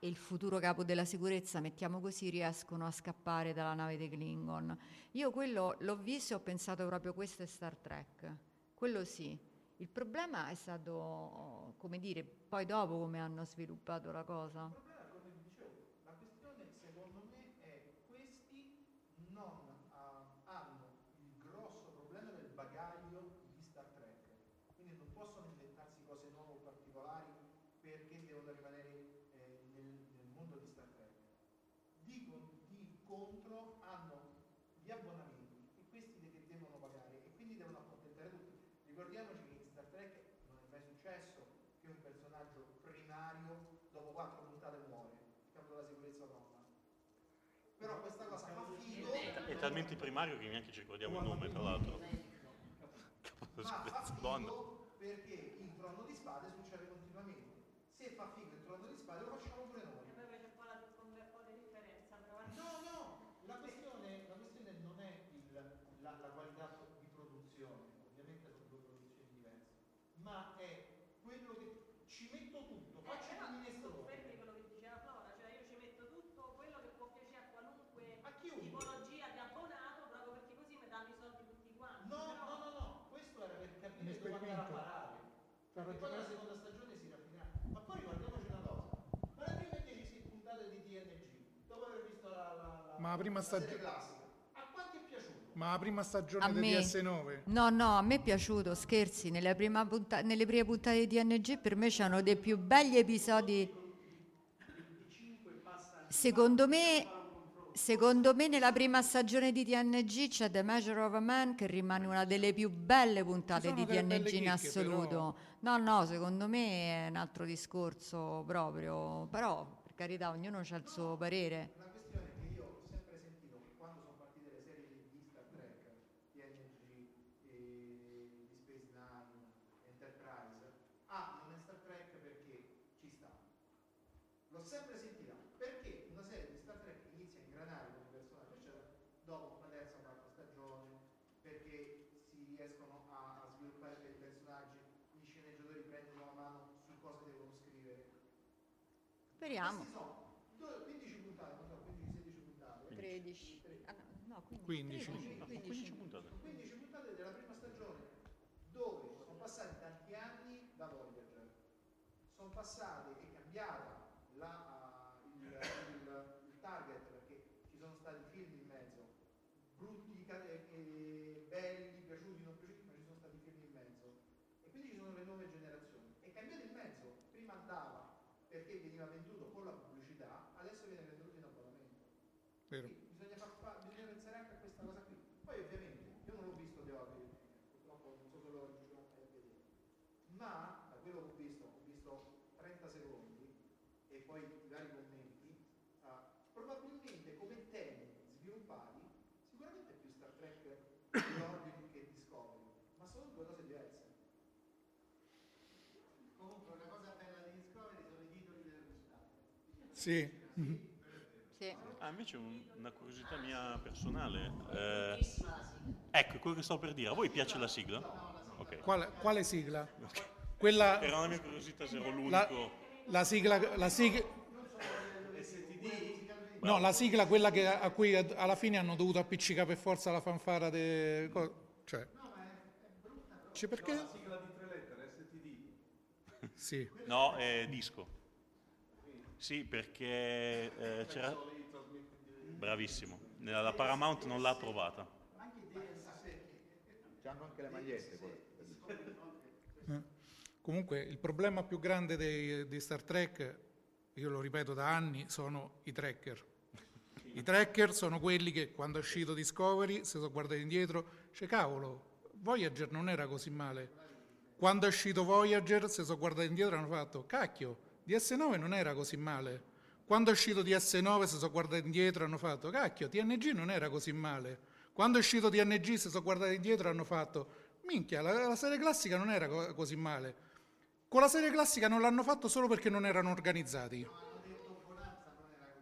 e il futuro capo della sicurezza, mettiamo così, riescono a scappare dalla nave dei Klingon. Io quello l'ho visto e ho pensato proprio questo è Star Trek. Quello sì. Il problema è stato, come dire, poi dopo come hanno sviluppato la cosa. Il problema, come vi dicevo, la questione secondo me è questi non ah, hanno il grosso problema del bagaglio di Star Trek, quindi non possono inventarsi cose nuove o particolari perché devono rimanere eh, nel, nel mondo di Star Trek. Di, con- di contro hanno gli abbonamenti e questi de- che devono pagare e quindi devono accontentare tutti. Ricordiamoci che in Star Trek non è mai successo che un personaggio primario dopo quattro puntate muore, il capo della sicurezza donna. Però questa cosa fa figo, È talmente primario che neanche ci ricordiamo il nome, tra l'altro. Capo della ma fa sicurezza donna. perché il trono di spade succede continuamente. Se fa figo il trono di spade lo facciamo pure noi. E poi c'è un po' la un bel po' di differenza, però eh. No, no, la questione, la questione non è il- la, la qualità di produzione, ovviamente sono due produzioni diverse, ma è quello che ci metto tutto, faccio Eh, il però minestrone. confermi quello che diceva Flora, cioè io ci metto tutto quello che può piacere a qualunque A chiunque. tipologia di abbonato, proprio perché così mi danno i soldi tutti quanti. No, però- no, no, no, questo era per Un capire dove andare a esperimento. parare. Per Perché poi la ragionare- seconda stagione si raffinerà. Ma poi ricordiamoci una cosa, ma le prime 10 puntate di TNG, dopo aver visto la, la, la, Ma la prima serie stagio- classica, a quanti è piaciuto? Ma la prima stagione A di me- DS9? No, no, a me è piaciuto, scherzi, nelle, prima punta- nelle prime puntate di TNG per me c'erano dei più belli episodi. Secondo me, secondo me nella prima stagione di TNG c'è The Measure of a Man che rimane una delle più belle puntate di TNG in assoluto. però- No, no, secondo me è un altro discorso proprio, però per carità ognuno ha il suo parere. La questione è che io ho sempre sentito che quando sono partite le serie di di Star Trek, TNG, e di Space Nine, Enterprise, ah, non è Star Trek perché ci sta. L'ho sempre sentita, perché una serie di Star Trek inizia a ingranare con i personaggi, eccetera, dopo la terza o quarta stagione, perché si riescono a, a sviluppare per i personaggi, gli sceneggiatori prendono la mano su cosa devono scrivere. Speriamo. Sono due- 15 puntate, non so, 15-16 puntate. 13. Ah, no, no, 15. 13, Ma 15. 15 puntate. Sono 15 puntate della prima stagione dove sono passati tanti anni da Voyager. Sono passati, è cambiata la, il, il- il target perché ci sono stati film in mezzo, brutti, ca- e- e belli, piaciuti, non piaciuti, ma ci sono stati film in mezzo. E quindi ci sono le nuove generazioni. È cambiato in mezzo, prima andava perché veniva venduto con la pubblicità, adesso viene venduto in abbonamento. Vero. Quindi Bisogna, far fa- bisogna ma da quello che ho visto, ho visto 30 secondi e poi i vari commenti, ah, probabilmente come temi sviluppati, sicuramente più Star Trek di Orville che Discovery, ma sono due cose diverse. Comunque una cosa bella di Discovery sono i titoli delle puntate. Sì. Sì. Ah, invece un- una curiosità mia personale. eh, ecco, quello che sto per dire. A voi piace la sigla? Ok. Quale, quale sigla? Quella, Era una mia curiosità se ero la, l'unico. la sigla, la sigla, no, la sigla quella che, a cui ad- alla fine hanno dovuto appiccicare per forza la fanfara de, cioè, Cioè, perché? sigla di tre lettere, STD. Sì. No, è disco. Sì, perché eh, c'era... Bravissimo. La Paramount non l'ha approvata. C'hanno anche le magliette. poi. Comunque il problema più grande dei- di Star Trek, io lo ripeto da anni, sono i tracker. I tracker sono quelli che quando è uscito Discovery si sono guardati indietro, cioè cavolo, Voyager non era così male. Quando è uscito Voyager si sono guardati indietro e hanno fatto, cacchio, DS9 non era così male. Quando è uscito DS9 si sono guardati indietro hanno fatto, cacchio, TNG non era così male. Quando è uscito TNG si sono guardati indietro hanno fatto, minchia, la, la serie classica non era co- così male. Con la serie classica non l'hanno fatto solo perché non erano organizzati.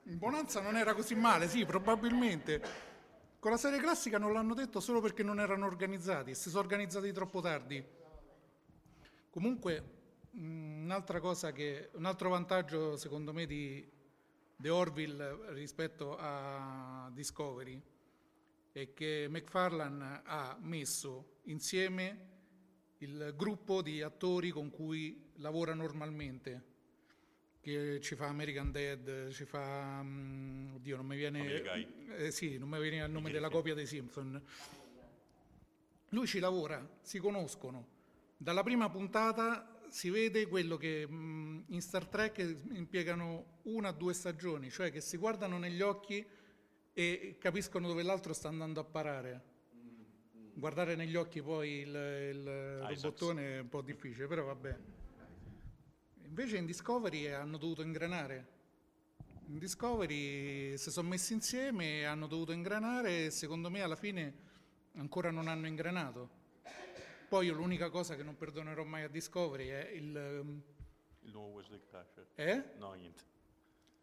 Bonanza non era così male, sì, probabilmente. Con la serie classica non l'hanno detto solo perché non erano organizzati, si sono organizzati troppo tardi. Comunque, un'altra cosa che, un altro vantaggio secondo me di The Orville rispetto a Discovery è che McFarlane ha messo insieme il gruppo di attori con cui lavora normalmente, che ci fa American Dead, ci fa... mm, oddio, non mi viene... Eh, sì, non mi viene il nome della copia dei Simpson. Lui ci lavora, si conoscono. Dalla prima puntata si vede quello che mm, in Star Trek impiegano una o due stagioni, cioè che si guardano negli occhi e capiscono dove l'altro sta andando a parare. Guardare negli occhi poi il, il robottone è un po' difficile, però vabbè. Invece in Discovery hanno dovuto ingranare. In Discovery si sono messi insieme hanno dovuto ingranare e secondo me alla fine ancora non hanno ingranato. Poi io l'unica cosa che non perdonerò mai a Discovery è il... ehm, Il nuovo Wesley Crusher. Eh? No, niente.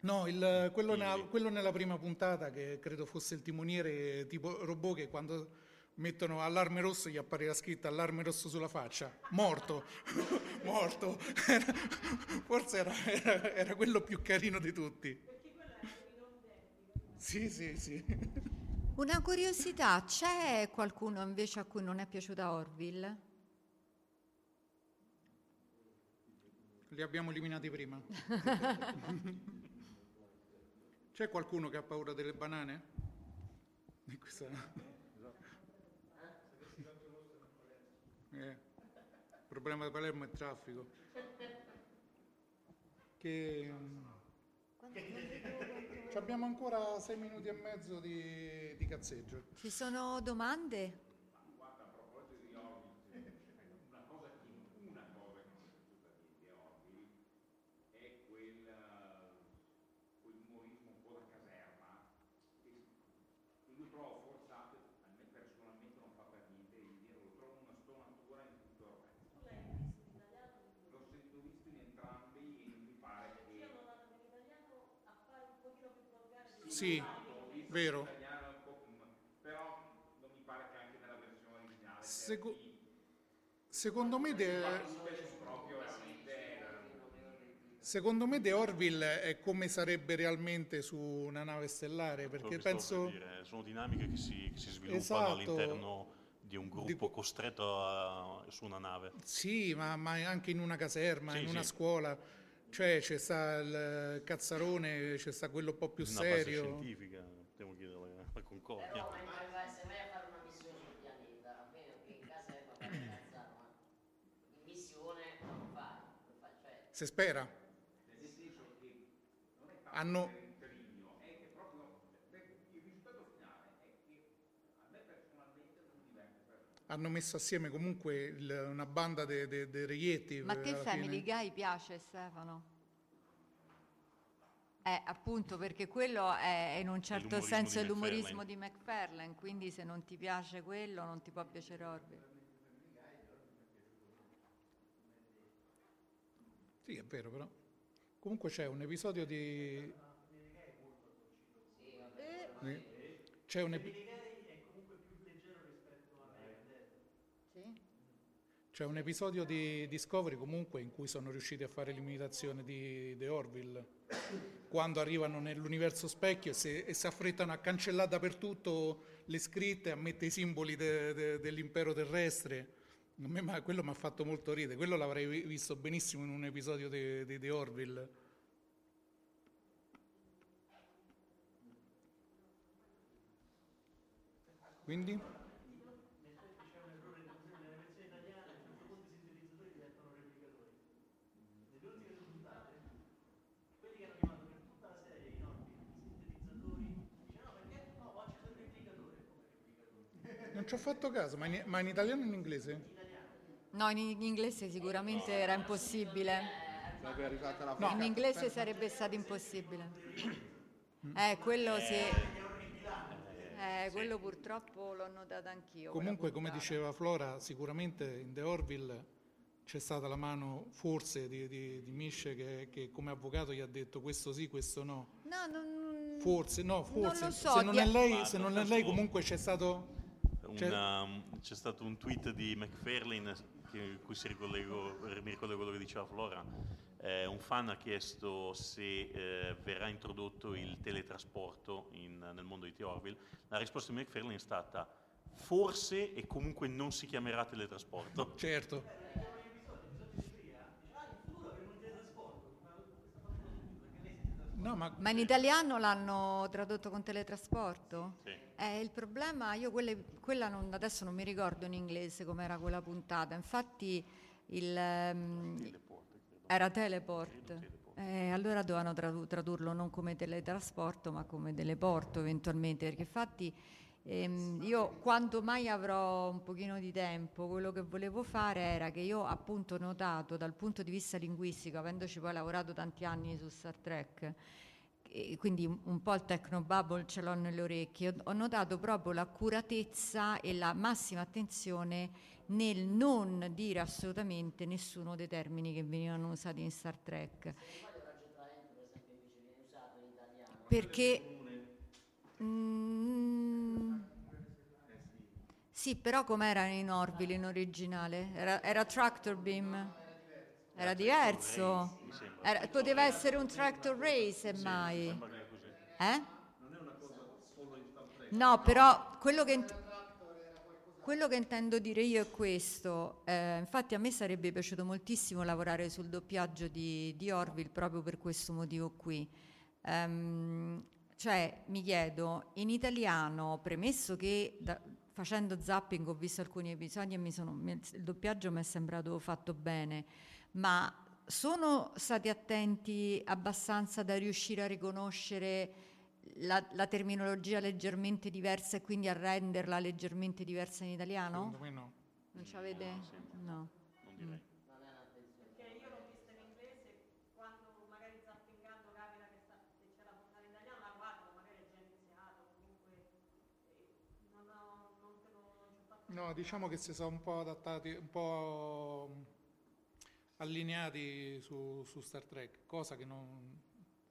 No, il- quello, Quindi- nella, quello nella prima puntata, che credo fosse il timoniere tipo robot, che quando mettono allarme rosso gli appare la scritta allarme rosso sulla faccia. Morto, morto. Era- forse era, era- era quello più carino di tutti. Sì, sì, sì. Una curiosità, c'è qualcuno invece a cui non è piaciuta Orville? Li abbiamo eliminati prima. C'è qualcuno che ha paura delle banane? Di questa- Eh, il problema di Palermo è il traffico. Che... Ci abbiamo ancora sei minuti e mezzo di, di cazzeggio. Ci sono domande? Guarda, a proposito di Orville, una cosa che, una cosa che non è piaciuta di, di Orville è quel, quel umorismo un po' da caserma, che, che io trovo forzato, a me personalmente non fa per niente ridere, lo trovo una stonatura in tutto il resto. L'ho sentito visto in entrambi e non mi pare che... Sì, vero. però non mi pare che anche nella versione originale Seco- secondo me... De- Secondo me The Orville è come sarebbe realmente su una nave stellare, perché penso... per dire, sono dinamiche che si, che si sviluppano Esatto. all'interno di un gruppo Di costretto a- su una nave. Sì, ma, ma anche in una caserma, Sì, in una sì. scuola. Cioè c'è sta il cazzarone, c'è sta quello un po' più Una base serio. scientifica, devo chiedere alla Concordia. Però mai, mai, se vai a fare una missione sul pianeta, almeno che in casa è una cazzata, ma in missione non lo fai, cioè Si spera. Hanno... per il trigno, è che proprio beh, il risultato finale è che a me personalmente non mi diverte per hanno messo assieme comunque il- una banda dei de, de reietti. Ma te alla Family fine. Guy piace Stefano? Eh, appunto perché quello è in un certo l'umorismo senso di l'umorismo di McFarlane, quindi se non ti piace quello non ti può piacere Orville. Sì, è vero però. Comunque c'è un episodio di... Sì. C'è un, epi- c'è un episodio di Discovery comunque in cui sono riusciti a fare l'imitazione di The Orville quando arrivano nell'universo specchio e si, e si affrettano a cancellare dappertutto le scritte, a mettere i simboli de- de- dell'impero terrestre. Me ma- quello mi ha fatto molto ridere, quello l'avrei vi- visto benissimo in un episodio di di The Orville. Quindi? Non ci ho fatto caso, ma in, ma in italiano o in inglese? No, in, in inglese sicuramente era impossibile. La In inglese sarebbe stato impossibile. Eh, quello sì. Eh, quello purtroppo l'ho notato anch'io. Comunque, come diceva Flora, sicuramente in The Orville c'è stata la mano forse di, di, di Misce che, che come avvocato gli ha detto questo sì, questo no. No, non, Forse, no, Non forse. lo so, se non è lei, se non non è lei comunque c'è stato... C'è- Una- c'è stato un tweet di McFarlane che, cui si ricollego, mi ricordo quello che diceva Flora. Eh, un fan ha chiesto se eh, verrà introdotto il teletrasporto in- nel mondo di The Orville. La risposta di McFarlane è stata forse e comunque non si chiamerà teletrasporto. Certo. No, ma Ma in italiano l'hanno tradotto con teletrasporto? Sì. Eh, il problema, io quelle- quella non- adesso non mi ricordo in inglese com'era quella puntata, infatti il, ehm, era teleport. Eh, allora dovevano tradu- tradurlo non come teletrasporto ma come teleporto eventualmente, perché infatti ehm, io quando mai avrò un pochino di tempo, quello che volevo fare era che io appunto notato dal punto di vista linguistico, avendoci poi lavorato tanti anni su Star Trek, quindi un po' il technobubble ce l'ho nelle orecchie, ho, ho notato proprio l'accuratezza e la massima attenzione nel non dire assolutamente nessuno dei termini che venivano usati in Star Trek. Perché... Mm, sì, però com'era in Orville in originale? Era, era Tractor Beam? Era diverso? Era- poteva essere un Tractor Ray semmai. Così. Eh? No, però quello che, int- quello che intendo dire io è questo. eh, infatti a me sarebbe piaciuto moltissimo lavorare sul doppiaggio di, di Orville proprio per questo motivo qui. Ehm, cioè, mi chiedo, in italiano, premesso che da- facendo zapping ho visto alcuni episodi e mi sono- mi- il doppiaggio mi è sembrato fatto bene, ma sono stati attenti abbastanza da riuscire a riconoscere la, la terminologia leggermente diversa e quindi a renderla leggermente diversa in italiano? secondo me no. Non ci avete? No. Non direi. Perché io l'ho vista in inglese, quando magari zappingando capita che, sta, che c'è la puntata in italiano, la guardo, magari è già iniziato, comunque eh, non, ho, non, te lo, non ci ho fatto No, diciamo che si sono un po' adattati, un po' allineati su, su Star Trek, cosa che non,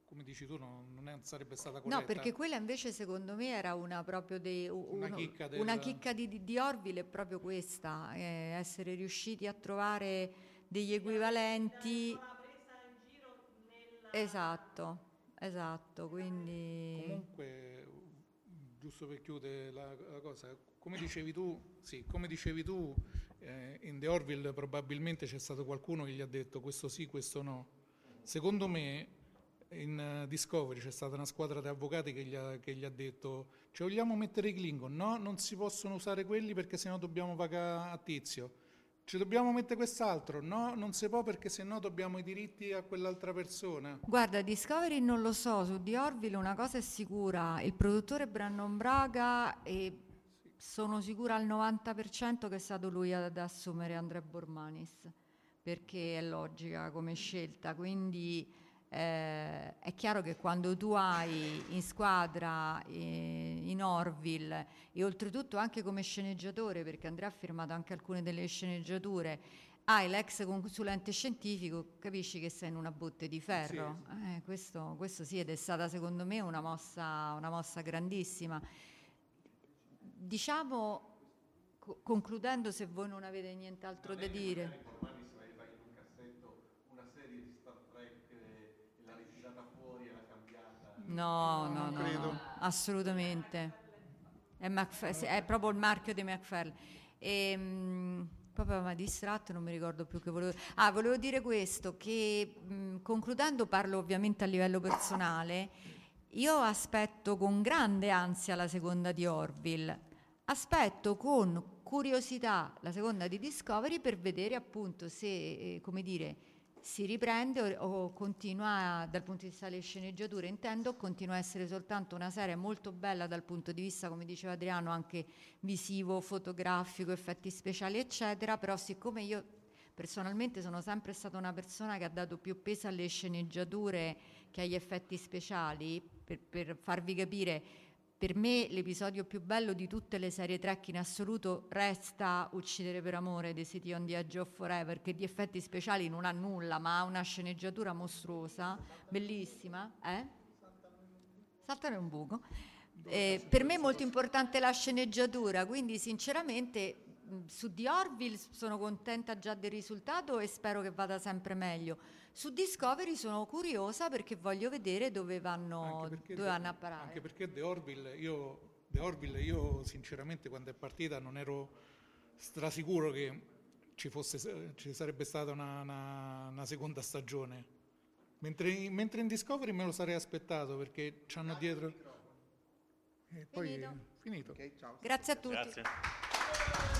come dici tu, non, non è- sarebbe stata corretta. No, perché quella invece secondo me era una proprio dei, Una uno- chicca del- una chicca di, di- di Orville è proprio questa, eh, essere riusciti a trovare degli equivalenti. Esatto, esatto, quindi... Comunque, giusto per chiudere la, la cosa, come dicevi tu, sì, come dicevi tu, eh, in The Orville probabilmente c'è stato qualcuno che gli ha detto questo sì, questo no. Secondo me in eh, Discovery c'è stata una squadra di avvocati che gli ha, che gli ha detto ci vogliamo mettere i Klingon? No, non si possono usare quelli perché sennò dobbiamo pagare a tizio. Ci dobbiamo mettere quest'altro? No, non si può perché sennò dobbiamo i diritti a quell'altra persona. Guarda, Discovery non lo so, su The Orville una cosa è sicura, il produttore Brandon Braga e sono sicura al 90% che è stato lui ad assumere Andrea Bormanis, perché è logica come scelta, quindi eh, è chiaro che quando tu hai in squadra eh, in Orville e oltretutto anche come sceneggiatore, perché Andrea ha firmato anche alcune delle sceneggiature, hai l'ex consulente scientifico, capisci che sei in una botte di ferro. Sì. Eh, questo, questo sì, ed è stata secondo me una mossa, una mossa grandissima. Diciamo, co- concludendo, se voi non avete nient'altro da dire. No, no, no, no, assolutamente. È, McF- sì, è proprio il marchio di McFarlane. E, mh, proprio mi ha distratto, non mi ricordo più che volevo... Ah, volevo dire questo, che mh, concludendo parlo ovviamente a livello personale, io aspetto con grande ansia la seconda di Orville, aspetto con curiosità la seconda di Discovery per vedere appunto se, eh, come dire, si riprende o, o continua dal punto di vista delle sceneggiature, intendo, continua a essere soltanto una serie molto bella dal punto di vista, come diceva Adriano, anche visivo, fotografico, effetti speciali, eccetera, però siccome io personalmente sono sempre stata una persona che ha dato più peso alle sceneggiature che agli effetti speciali, per, per farvi capire, per me l'episodio più bello di tutte le serie Trek in assoluto resta Uccidere per amore dei City on the Edge of Forever, che di effetti speciali non ha nulla, ma ha una sceneggiatura mostruosa, bellissima. Eh? Saltare un buco. Eh, per me è molto importante la sceneggiatura, quindi sinceramente su The Orville sono contenta già del risultato e spero che vada sempre meglio. Su Discovery sono curiosa perché voglio vedere dove vanno, dove The- vanno a parare. Anche perché The Orville, io, The Orville, io sinceramente quando è partita non ero strasicuro che ci, fosse, ci sarebbe stata una, una- una seconda stagione. Mentre, mentre in Discovery me lo sarei aspettato perché ci hanno dietro... E poi Finito. finito. Ok, ciao. Grazie a tutti. Grazie.